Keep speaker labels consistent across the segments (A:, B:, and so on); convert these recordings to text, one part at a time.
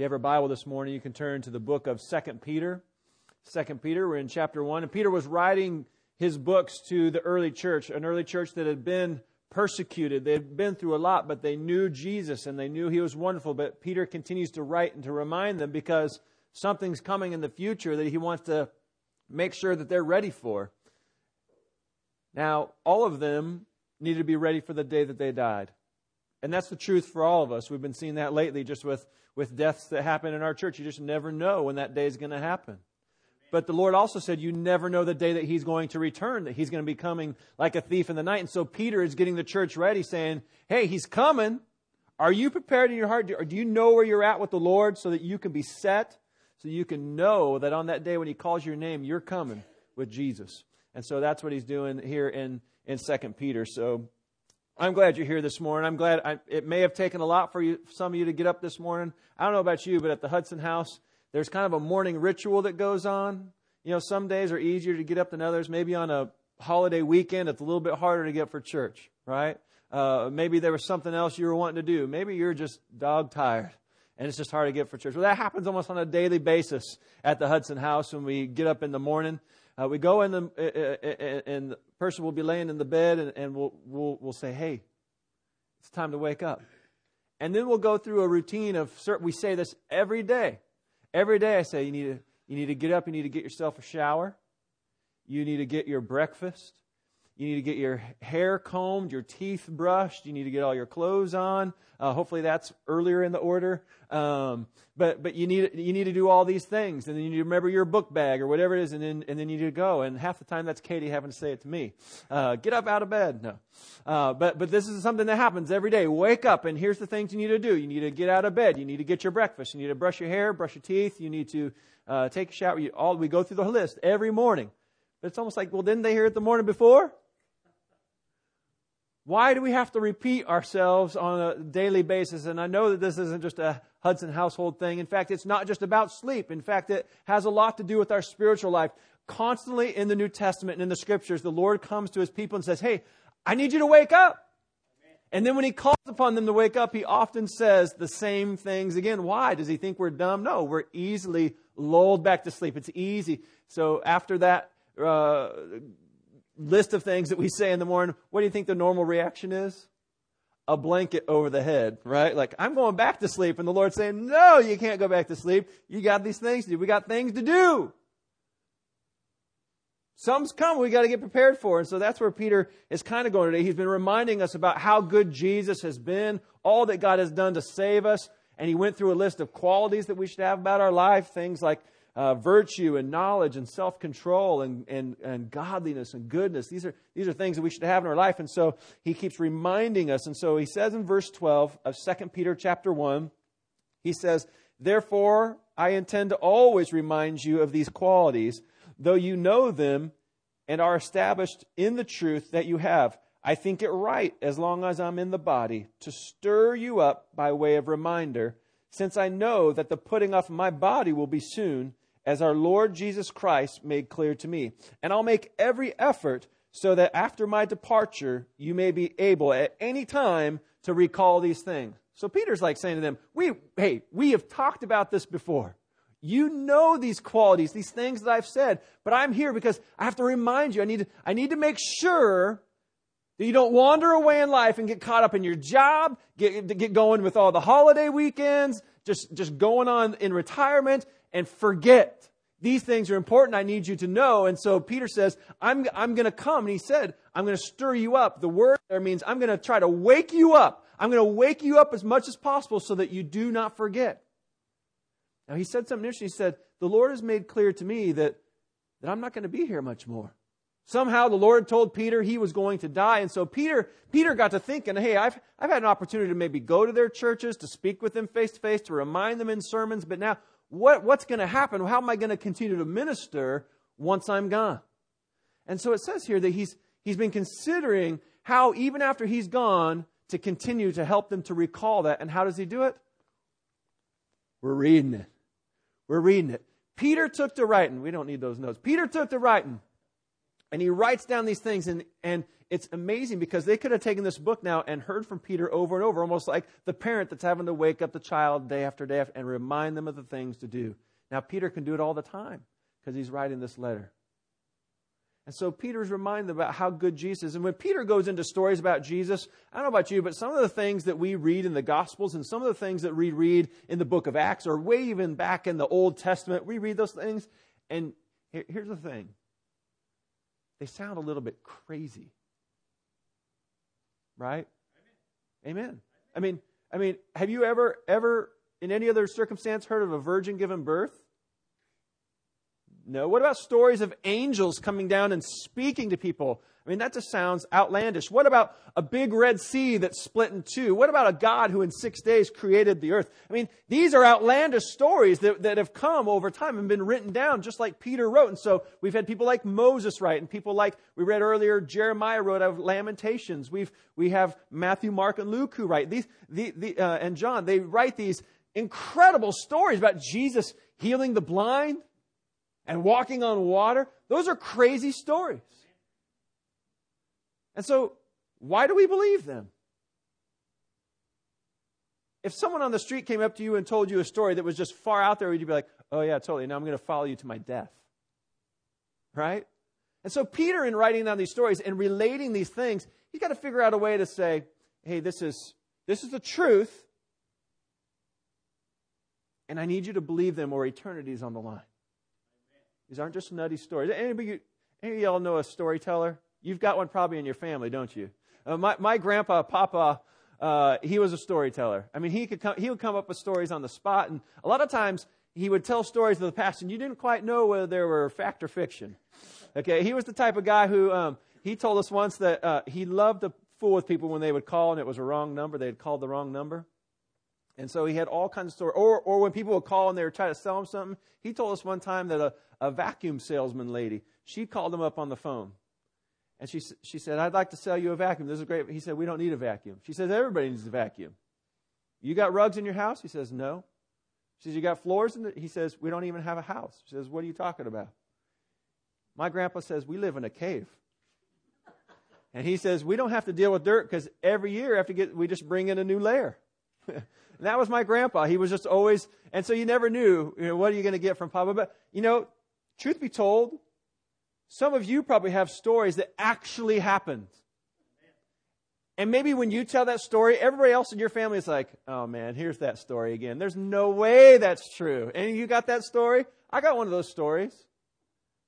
A: you have a Bible this morning, you can turn to the book of Second Peter. Second Peter, we're in chapter 1. And Peter was writing his books to the early church, an early church that had been persecuted. They had been through a lot, but they knew Jesus and they knew he was wonderful. But Peter continues to write and to remind them because something's coming in the future that he wants to make sure that they're ready for. Now, all of them needed to be ready for the day that they died. And that's the truth for all of us. We've been seeing that lately just with, with deaths that happen in our church. You just never know when that day is going to happen. But the Lord also said, You never know the day that He's going to return, that He's going to be coming like a thief in the night. And so Peter is getting the church ready, saying, Hey, He's coming. Are you prepared in your heart? Do you know where you're at with the Lord so that you can be set, so you can know that on that day when He calls your name, you're coming with Jesus? And so that's what He's doing here in, in 2 Peter. So I'm glad you're here this morning. I'm glad I, it may have taken a lot for you, some of you to get up this morning. I don't know about you, but at the Hudson House, there's kind of a morning ritual that goes on. You know, some days are easier to get up than others. Maybe on a holiday weekend, it's a little bit harder to get for church, right? Uh, maybe there was something else you were wanting to do. Maybe you're just dog tired and it's just hard to get for church. Well, that happens almost on a daily basis at the Hudson House when we get up in the morning. Uh, we go in the, the person will be laying in the bed and, and we'll, we'll, we'll say, hey, it's time to wake up. And then we'll go through a routine of, we say this every day. Every day I say, you need, to, you need to get up, you need to get yourself a shower, you need to get your breakfast, you need to get your hair combed, your teeth brushed. You need to get all your clothes on. Uh, hopefully that's earlier in the order. Um, but but you need you need to do all these things, and then you need to remember your book bag or whatever it is, and then and then you need to go. And half the time that's Katie having to say it to me. Uh, get up out of bed. No, uh, but but this is something that happens every day. Wake up, and here's the things you need to do. You need to get out of bed. You need to get your breakfast. You need to brush your hair, brush your teeth. You need to uh, take a shower. You, all we go through the list every morning. But it's almost like, well, didn't they hear it the morning before? Why do we have to repeat ourselves on a daily basis? And I know that this isn't just a Hudson household thing. In fact, it's not just about sleep. In fact, it has a lot to do with our spiritual life. Constantly in the New Testament and in the scriptures, the Lord comes to his people and says, Hey, I need you to wake up. And then when he calls upon them to wake up, he often says the same things again. Why? Does he think we're dumb? No, we're easily lulled back to sleep. It's easy. So after that, uh, list of things that we say in the morning, what do you think the normal reaction is? A blanket over the head, right? Like, I'm going back to sleep. And the Lord's saying, No, you can't go back to sleep. You got these things to do. We got things to do. Some's come We got to get prepared for. And so that's where Peter is kind of going today. He's been reminding us about how good Jesus has been, all that God has done to save us. And he went through a list of qualities that we should have about our life, things like uh, virtue and knowledge and self control and, and, and godliness and goodness. These are, these are things that we should have in our life. And so he keeps reminding us. And so he says in verse 12 of 2 Peter chapter 1, he says, Therefore, I intend to always remind you of these qualities, though you know them and are established in the truth that you have. I think it right, as long as I'm in the body, to stir you up by way of reminder, since I know that the putting off of my body will be soon as our Lord Jesus Christ made clear to me. And I'll make every effort so that after my departure, you may be able at any time to recall these things. So Peter's like saying to them, we, hey, we have talked about this before. You know these qualities, these things that I've said, but I'm here because I have to remind you. I need to, I need to make sure that you don't wander away in life and get caught up in your job, get, get going with all the holiday weekends, just, just going on in retirement and forget. These things are important. I need you to know. And so Peter says, I'm, I'm going to come. And he said, I'm going to stir you up. The word there means I'm going to try to wake you up. I'm going to wake you up as much as possible so that you do not forget. Now, he said something interesting. He said, The Lord has made clear to me that, that I'm not going to be here much more. Somehow the Lord told Peter he was going to die. And so Peter, Peter got to thinking, hey, I've, I've had an opportunity to maybe go to their churches, to speak with them face to face, to remind them in sermons, but now what, what's going to happen? How am I going to continue to minister once I'm gone? And so it says here that he's, he's been considering how, even after he's gone, to continue to help them to recall that. And how does he do it? We're reading it. We're reading it. Peter took to writing. We don't need those notes. Peter took to writing. And he writes down these things, and, and it's amazing because they could have taken this book now and heard from Peter over and over, almost like the parent that's having to wake up the child day after day and remind them of the things to do. Now, Peter can do it all the time because he's writing this letter. And so Peter's reminded them about how good Jesus is. And when Peter goes into stories about Jesus, I don't know about you, but some of the things that we read in the Gospels and some of the things that we read in the book of Acts or way even back in the Old Testament, we read those things. And here's the thing they sound a little bit crazy. Right? Amen. Amen. I mean, I mean, have you ever, ever, in any other circumstance, heard of a virgin giving birth? No. What about stories of angels coming down and speaking to people? I mean, that just sounds outlandish. What about a big red sea that split in two? What about a God who in six days created the earth? I mean, these are outlandish stories that, that have come over time and been written down just like Peter wrote. And so we've had people like Moses write and people like we read earlier, Jeremiah wrote of Lamentations. We've, we have Matthew, Mark, and Luke who write these, the, the, uh, and John. They write these incredible stories about Jesus healing the blind, and walking on water, those are crazy stories. And so, why do we believe them? If someone on the street came up to you and told you a story that was just far out there, would you be like, oh, yeah, totally. Now I'm going to follow you to my death? Right? And so, Peter, in writing down these stories and relating these things, he's got to figure out a way to say, hey, this is, this is the truth, and I need you to believe them or eternity's on the line. These aren't just nutty stories. Anybody, any of y'all know a storyteller? You've got one probably in your family, don't you? Uh, my, my grandpa, Papa, uh, he was a storyteller. I mean, he could come, he would come up with stories on the spot, and a lot of times he would tell stories of the past, and you didn't quite know whether they were fact or fiction. Okay, he was the type of guy who um, he told us once that uh, he loved to fool with people when they would call and it was a wrong number. They had called the wrong number. And so he had all kinds of stories. Or, or when people would call and they were trying to sell him something, he told us one time that a, a vacuum salesman lady, she called him up on the phone. And she, she said, I'd like to sell you a vacuum. This is great. He said, We don't need a vacuum. She says, Everybody needs a vacuum. You got rugs in your house? He says, No. She says, You got floors in it? He says, We don't even have a house. She says, What are you talking about? My grandpa says, We live in a cave. And he says, We don't have to deal with dirt because every year after get, we just bring in a new layer. And that was my grandpa. He was just always, and so you never knew, you know, what are you going to get from Papa? But, you know, truth be told, some of you probably have stories that actually happened. And maybe when you tell that story, everybody else in your family is like, oh man, here's that story again. There's no way that's true. And you got that story? I got one of those stories.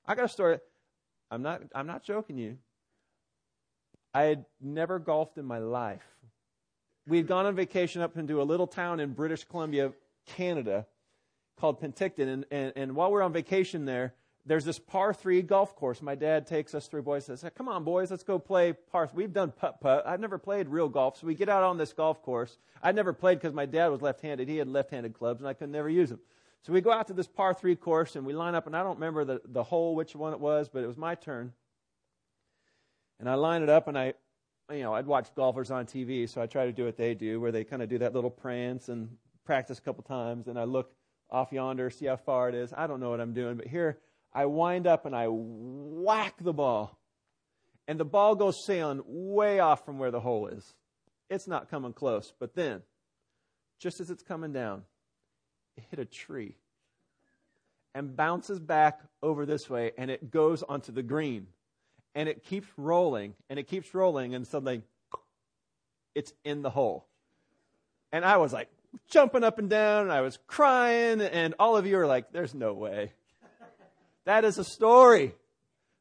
A: I got a story. I'm not, I'm not joking you. I had never golfed in my life we had gone on vacation up into a little town in British Columbia, Canada, called Penticton. And, and, and while we're on vacation there, there's this par three golf course. My dad takes us three boys and says, Come on, boys, let's go play par. We've done putt putt. I've never played real golf. So we get out on this golf course. I'd never played because my dad was left handed. He had left handed clubs and I could never use them. So we go out to this par three course and we line up, and I don't remember the, the hole, which one it was, but it was my turn. And I line it up and I, you know, I'd watch golfers on TV, so I try to do what they do, where they kind of do that little prance and practice a couple times, and I look off yonder, see how far it is. I don't know what I'm doing, but here I wind up and I whack the ball, and the ball goes sailing way off from where the hole is. It's not coming close, but then, just as it's coming down, it hit a tree and bounces back over this way, and it goes onto the green and it keeps rolling and it keeps rolling and suddenly it's in the hole. And I was like jumping up and down and I was crying and all of you are like, there's no way. That is a story.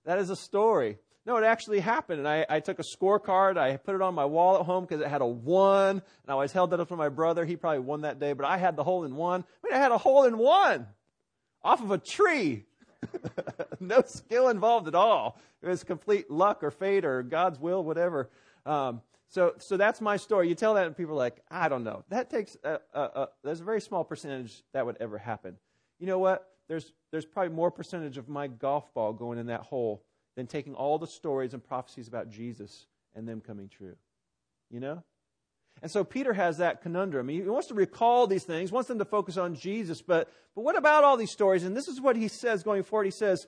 A: That is a story. No, it actually happened. And I, I took a scorecard. I put it on my wall at home because it had a one. And I always held that up for my brother. He probably won that day, but I had the hole in one. I mean, I had a hole in one off of a tree. no skill involved at all. It was complete luck or fate or God's will, whatever. Um, so, so that's my story. You tell that, and people are like, I don't know. That takes a, a, a, there's a very small percentage that would ever happen. You know what? There's there's probably more percentage of my golf ball going in that hole than taking all the stories and prophecies about Jesus and them coming true. You know? And so Peter has that conundrum. He wants to recall these things, wants them to focus on Jesus, but, but what about all these stories? And this is what he says going forward. He says,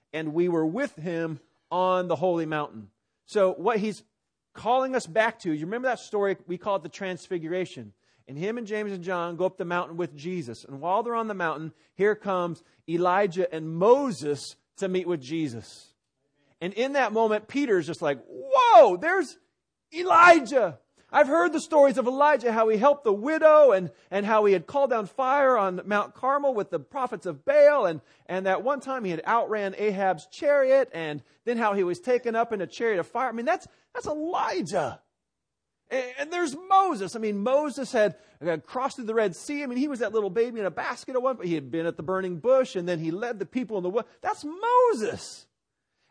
A: and we were with him on the holy mountain. So, what he's calling us back to, you remember that story? We call it the Transfiguration. And him and James and John go up the mountain with Jesus. And while they're on the mountain, here comes Elijah and Moses to meet with Jesus. And in that moment, Peter's just like, whoa, there's Elijah. I've heard the stories of Elijah, how he helped the widow and, and how he had called down fire on Mount Carmel with the prophets of Baal and, and that one time he had outran Ahab's chariot and then how he was taken up in a chariot of fire. I mean, that's, that's Elijah. And, and there's Moses. I mean, Moses had, had crossed through the Red Sea. I mean, he was that little baby in a basket at one point. He had been at the burning bush and then he led the people in the wood. That's Moses.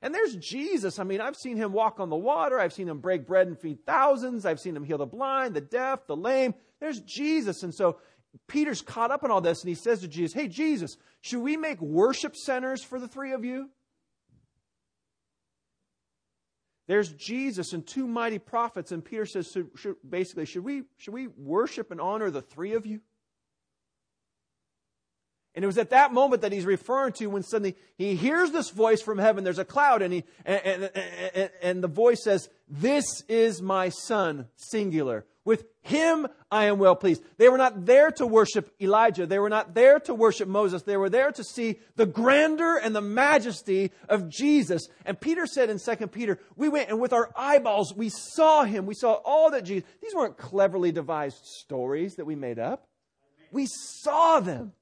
A: And there's Jesus. I mean, I've seen him walk on the water. I've seen him break bread and feed thousands. I've seen him heal the blind, the deaf, the lame. There's Jesus. And so Peter's caught up in all this and he says to Jesus, Hey, Jesus, should we make worship centers for the three of you? There's Jesus and two mighty prophets. And Peter says, should, basically, should we, should we worship and honor the three of you? And it was at that moment that he's referring to when suddenly he hears this voice from heaven. There's a cloud, and, he, and, and, and, the voice says, This is my son, singular. With him I am well pleased. They were not there to worship Elijah. They were not there to worship Moses. They were there to see the grandeur and the majesty of Jesus. And Peter said in 2 Peter, We went and with our eyeballs we saw him. We saw all that Jesus. These weren't cleverly devised stories that we made up. We saw them.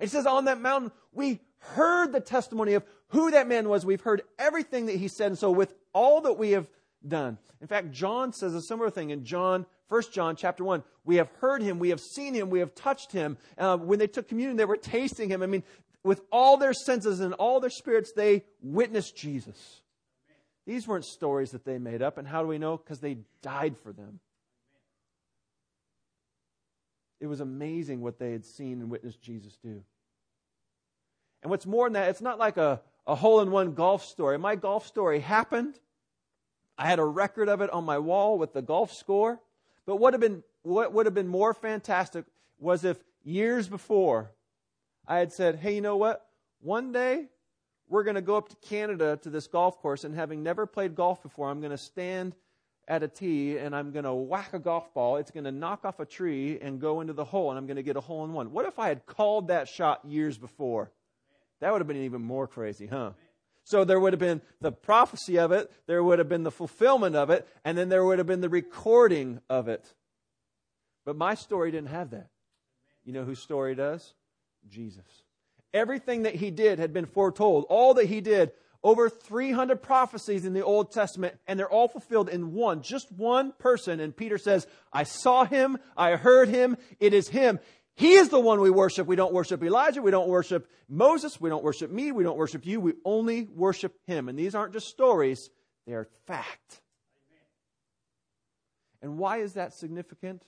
A: It says on that mountain, we heard the testimony of who that man was. We've heard everything that he said. And so with all that we have done. In fact, John says a similar thing in John, 1 John chapter 1. We have heard him, we have seen him, we have touched him. Uh, when they took communion, they were tasting him. I mean, with all their senses and all their spirits, they witnessed Jesus. These weren't stories that they made up. And how do we know? Because they died for them. It was amazing what they had seen and witnessed Jesus do. And what's more than that, it's not like a, a hole in one golf story. My golf story happened. I had a record of it on my wall with the golf score. But what, have been, what would have been more fantastic was if years before I had said, hey, you know what? One day we're going to go up to Canada to this golf course, and having never played golf before, I'm going to stand at a tee and I'm going to whack a golf ball. It's going to knock off a tree and go into the hole, and I'm going to get a hole in one. What if I had called that shot years before? That would have been even more crazy, huh? So there would have been the prophecy of it, there would have been the fulfillment of it, and then there would have been the recording of it. But my story didn't have that. You know whose story does? Jesus. Everything that he did had been foretold. All that he did over 300 prophecies in the Old Testament, and they're all fulfilled in one, just one person. And Peter says, I saw him, I heard him, it is him. He is the one we worship. We don't worship Elijah, we don't worship Moses, we don't worship me, we don't worship you, we only worship him. And these aren't just stories, they are fact. And why is that significant?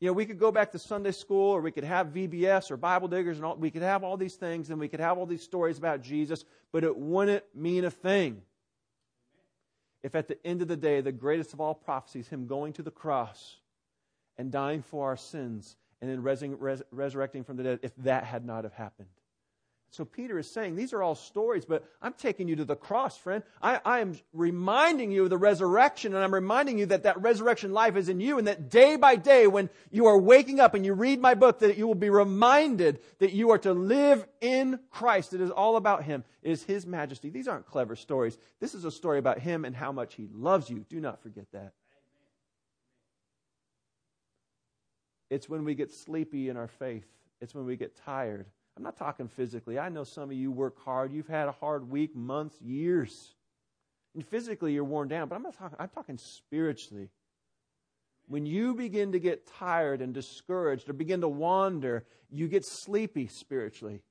A: You know, we could go back to Sunday school or we could have VBS or Bible diggers and all, we could have all these things and we could have all these stories about Jesus, but it wouldn't mean a thing if at the end of the day, the greatest of all prophecies, Him going to the cross and dying for our sins and then res- res- resurrecting from the dead, if that had not have happened. So Peter is saying, these are all stories, but I'm taking you to the cross, friend. I, I, am reminding you of the resurrection, and I'm reminding you that that resurrection life is in you, and that day by day, when you are waking up and you read my book, that you will be reminded that you are to live in Christ. It is all about Him. It is His majesty. These aren't clever stories. This is a story about Him and how much He loves you. Do not forget that. It's when we get sleepy in our faith. It's when we get tired I'm not talking physically. I know some of you work hard. You've had a hard week, months, years. And physically you're worn down, but I'm not talking I'm talking spiritually. When you begin to get tired and discouraged or begin to wander, you get sleepy spiritually.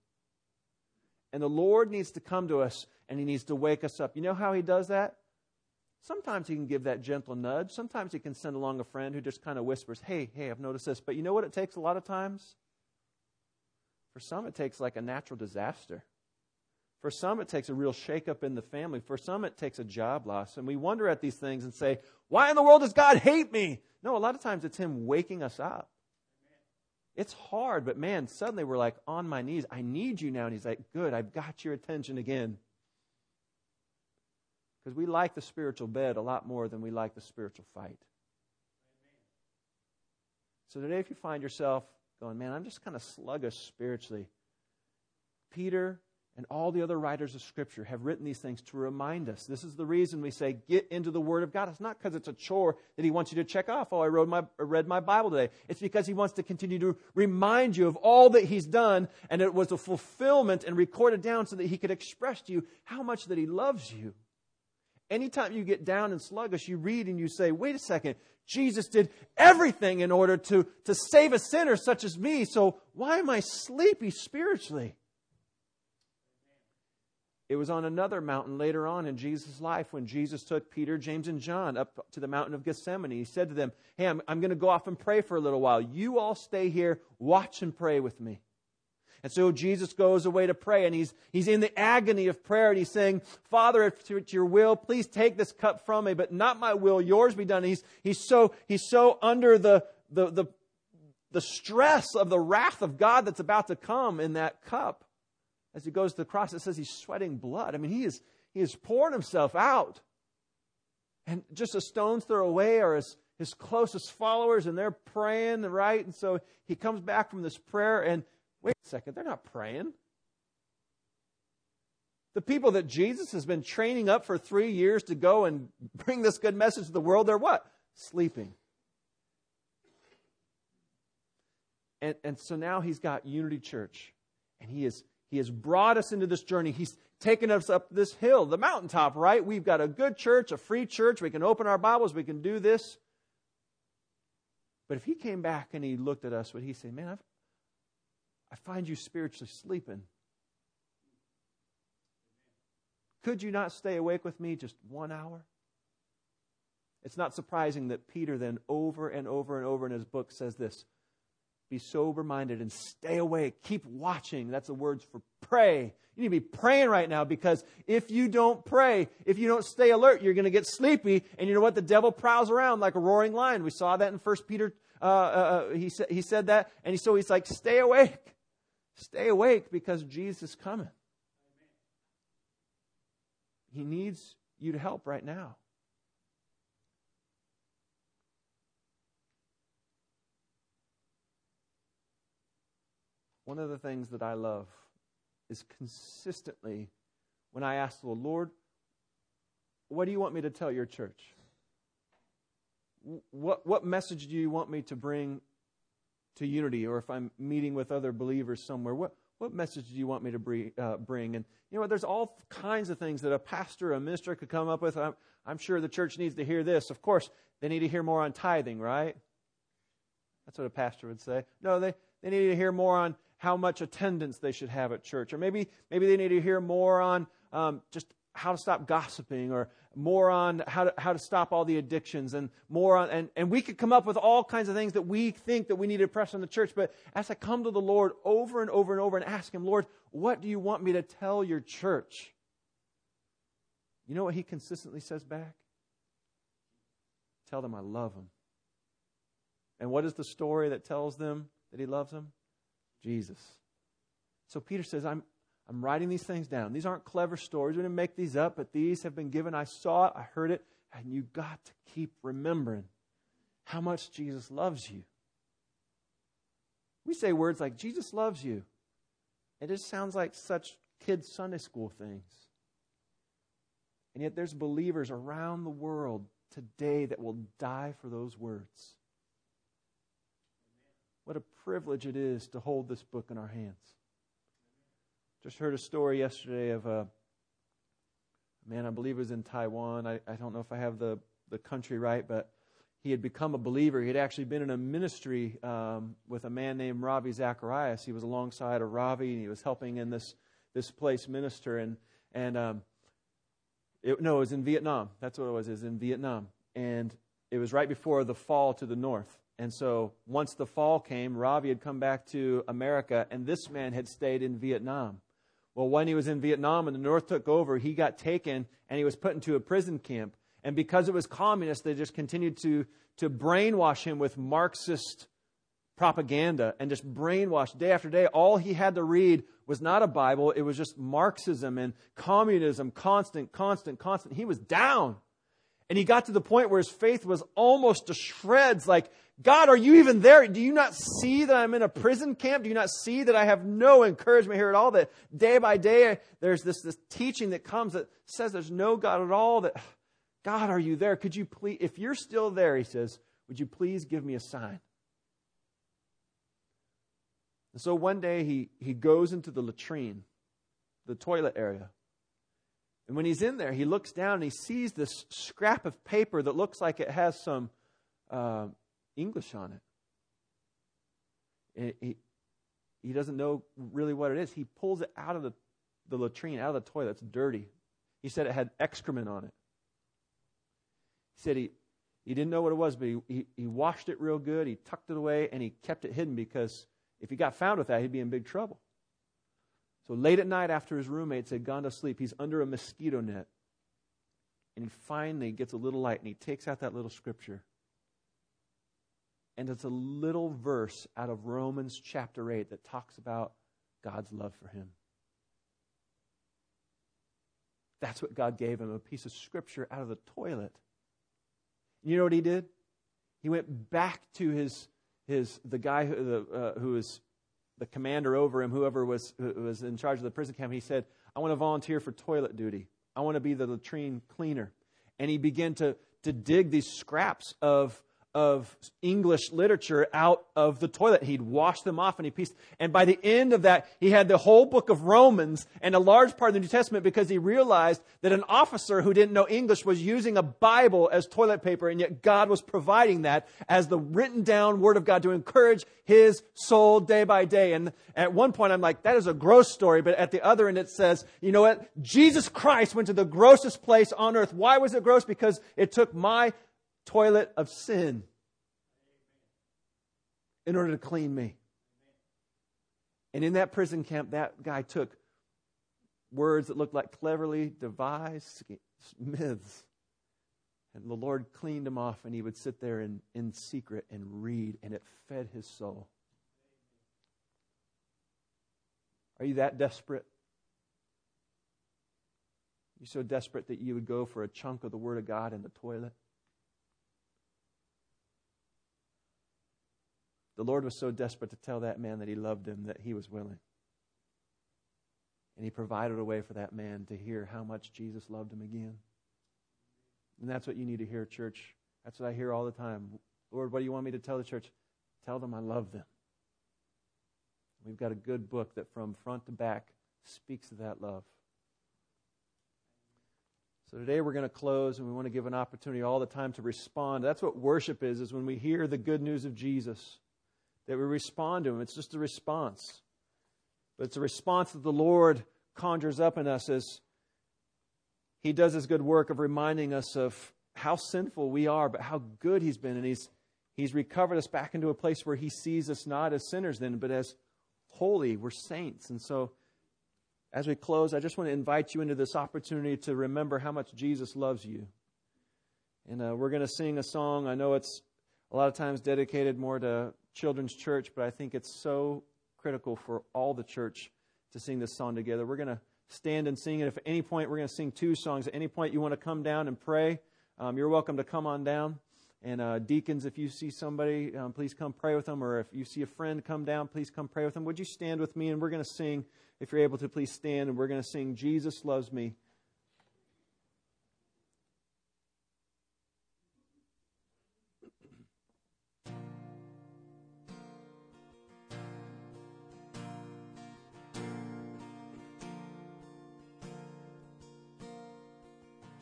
A: And the Lord needs to come to us and He needs to wake us up. You know how He does that? Sometimes He can give that gentle nudge. Sometimes He can send along a friend who just kind of whispers, Hey, hey, I've noticed this. But you know what it takes a lot of times? For some, it takes like a natural disaster. For some, it takes a real shakeup in the family. For some, it takes a job loss. And we wonder at these things and say, Why in the world does God hate me? No, a lot of times it's Him waking us up. It's hard, but man, suddenly we're like on my knees. I need you now. And He's like, Good, I've got your attention again. Because we like the spiritual bed a lot more than we like the spiritual fight. So today, if you find yourself going, Man, I'm just kind of sluggish spiritually, Peter and all the other writers of Scripture have written these things to remind us. This is the reason we say, get into the Word of God. It's not because it's a chore that He wants you to check off, oh, I read my, read my Bible today. It's because He wants to continue to remind you of all that He's done, and it was a fulfillment and recorded down so that He could express to you how much that He loves you. Anytime you get down and sluggish, you read and you say, wait a second, Jesus did everything in order to, to save a sinner such as me, so why am I sleepy spiritually? It was on another mountain later on in Jesus' life when Jesus took Peter, James, and John up to the mountain of Gethsemane. He said to them, Hey, I'm, I'm going to go off and pray for a little while. You all stay here, watch and pray with me. And so Jesus goes away to pray, and he's, he's in the agony of prayer, and he's saying, Father, if it's your will, please take this cup from me, but not my will, yours be done. And he's, he's, so, he's so under the, the, the, the stress of the wrath of God that's about to come in that cup as he goes to the cross, it says he's sweating blood. I mean, he is, he is pouring himself out. And just a stone's throw away are his, his closest followers, and they're praying, right? And so he comes back from this prayer, and wait a second, they're not praying. The people that Jesus has been training up for three years to go and bring this good message to the world, they're what? Sleeping. And, and so now he's got Unity Church, and he is he has brought us into this journey. He's taken us up this hill, the mountaintop, right? We've got a good church, a free church. We can open our Bibles. We can do this. But if he came back and he looked at us, would he say, Man, I've, I find you spiritually sleeping? Could you not stay awake with me just one hour? It's not surprising that Peter then over and over and over in his book says this be sober minded and stay awake. Keep watching. That's the words for pray. You need to be praying right now because if you don't pray, if you don't stay alert, you're going to get sleepy. And you know what? The devil prowls around like a roaring lion. We saw that in First Peter. Uh, uh, uh he, said, he said that. And he, so he's like, stay awake. Stay awake because Jesus is coming. He needs you to help right now. One of the things that I love is consistently when I ask the Lord, what do you want me to tell your church? What, what message do you want me to bring to unity? Or if I'm meeting with other believers somewhere, what, what message do you want me to bring, uh, bring? And you know? There's all kinds of things that a pastor, a minister could come up with. I'm, I'm sure the church needs to hear this. Of course, they need to hear more on tithing, right? That's what a pastor would say. No, they, they need to hear more on how much attendance they should have at church. Or maybe, maybe they need to hear more on um, just how to stop gossiping or more on how to, how to stop all the addictions and more on, and, and we could come up with all kinds of things that we think that we need to press on the church. But as I come to the Lord over and over and over and ask Him, Lord, what do you want me to tell your church? You know what He consistently says back? Tell them I love them. And what is the story that tells them that He loves them? Jesus. So Peter says, I'm, I'm writing these things down. These aren't clever stories. We didn't make these up, but these have been given. I saw it, I heard it, and you got to keep remembering how much Jesus loves you. We say words like, Jesus loves you. It just sounds like such kids' Sunday school things. And yet there's believers around the world today that will die for those words. What a privilege it is to hold this book in our hands. Just heard a story yesterday of a man, I believe it was in Taiwan. I, I don't know if I have the, the country right, but he had become a believer. He had actually been in a ministry um, with a man named Ravi Zacharias. He was alongside of Ravi, and he was helping in this this place minister, and and um, it, no, it was in Vietnam. That's what it was. It was in Vietnam, and it was right before the fall to the north. And so once the fall came, Ravi had come back to America, and this man had stayed in Vietnam. Well, when he was in Vietnam and the North took over, he got taken and he was put into a prison camp. And because it was communist, they just continued to, to brainwash him with Marxist propaganda and just brainwash day after day. All he had to read was not a Bible, it was just Marxism and communism, constant, constant, constant. He was down. And he got to the point where his faith was almost to shreds like, God, are you even there? Do you not see that I'm in a prison camp? Do you not see that I have no encouragement here at all? That day by day there's this, this teaching that comes that says there's no God at all. That, God, are you there? Could you please, if you're still there, he says, would you please give me a sign? And so one day he, he goes into the latrine, the toilet area. And when he's in there, he looks down and he sees this scrap of paper that looks like it has some uh, English on it. he, he doesn't know really what it is. He pulls it out of the, the latrine, out of the toilet. It's dirty. He said it had excrement on it. He said he, he didn't know what it was, but he, he, he washed it real good. He tucked it away and he kept it hidden because if he got found with that, he'd be in big trouble. So late at night, after his roommates had gone to sleep, he's under a mosquito net. And he finally gets a little light and he takes out that little scripture. And it's a little verse out of Romans chapter 8 that talks about God's love for him. That's what God gave him a piece of scripture out of the toilet. You know what he did? He went back to his, his the guy who, the, uh, who was the commander over him, whoever was, was in charge of the prison camp, he said, I want to volunteer for toilet duty. I want to be the latrine cleaner. And he began to, to dig these scraps of of English literature out of the toilet. He'd wash them off and he pieced. And by the end of that, he had the whole book of Romans and a large part of the New Testament because he realized that an officer who didn't know English was using a Bible as toilet paper, and yet God was providing that as the written down Word of God to encourage his soul day by day. And at one point, I'm like, that is a gross story. But at the other end, it says, you know what? Jesus Christ went to the grossest place on earth. Why was it gross? Because it took my toilet of sin in order to clean me. And in that prison camp, that guy took words that looked like cleverly devised myths. And the Lord cleaned him off, and he would sit there in, in secret and read, and it fed his soul. Are you that desperate? You're so desperate that you would go for a chunk of the Word of God in the toilet? The Lord was so desperate to tell that man that he loved him that he was willing. And he provided a way for that man to hear how much Jesus loved him again. And that's what you need to hear, church. That's what I hear all the time. Lord, what do you want me to tell the church? Tell them I love them. We've got a good book that from front to back speaks of that love. So today we're going to close and we want to give an opportunity all the time to respond. That's what worship is, is when we hear the good news of Jesus that we respond to Him. It's just a response. But it's a response that the Lord conjures up in us as He does His good work of reminding us of how sinful we are, but how good He's been. And He's, he's recovered us back into a place where He sees us not as sinners then, but as holy. We're saints. And so, as we close, I just want to invite you into this opportunity to remember how much Jesus loves you. And uh, we're going to sing a song. I know it's a lot of times dedicated more to children's church, but I think it's so critical for all the church to sing this song together. We're going to stand and sing, it. if at any point we're going to sing two songs, at any point you want to come down and pray, um, you're welcome to come on down. And uh, deacons, if you see somebody, um, please come pray with them. Or if you see a friend come down, please come pray with them. Would you stand with me? And we're going to sing, if you're able to, please stand. And we're going to sing, Jesus Loves Me.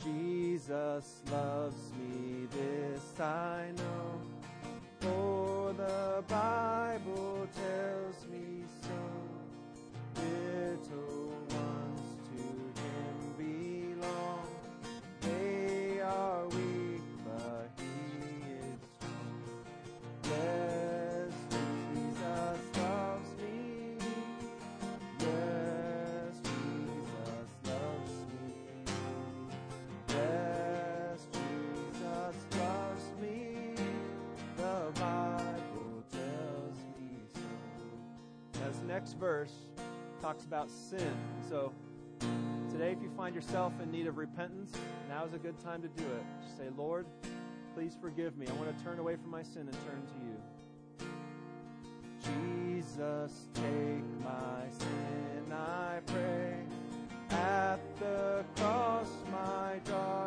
A: Jesus loves me, this I know, for the Bible tells verse talks about sin. So today, if you find yourself in need of repentance, now is a good time to do it. Just say, Lord, please forgive me. I want to turn away from my sin and turn to you. Jesus, take my sin, I pray. At the cross, my God.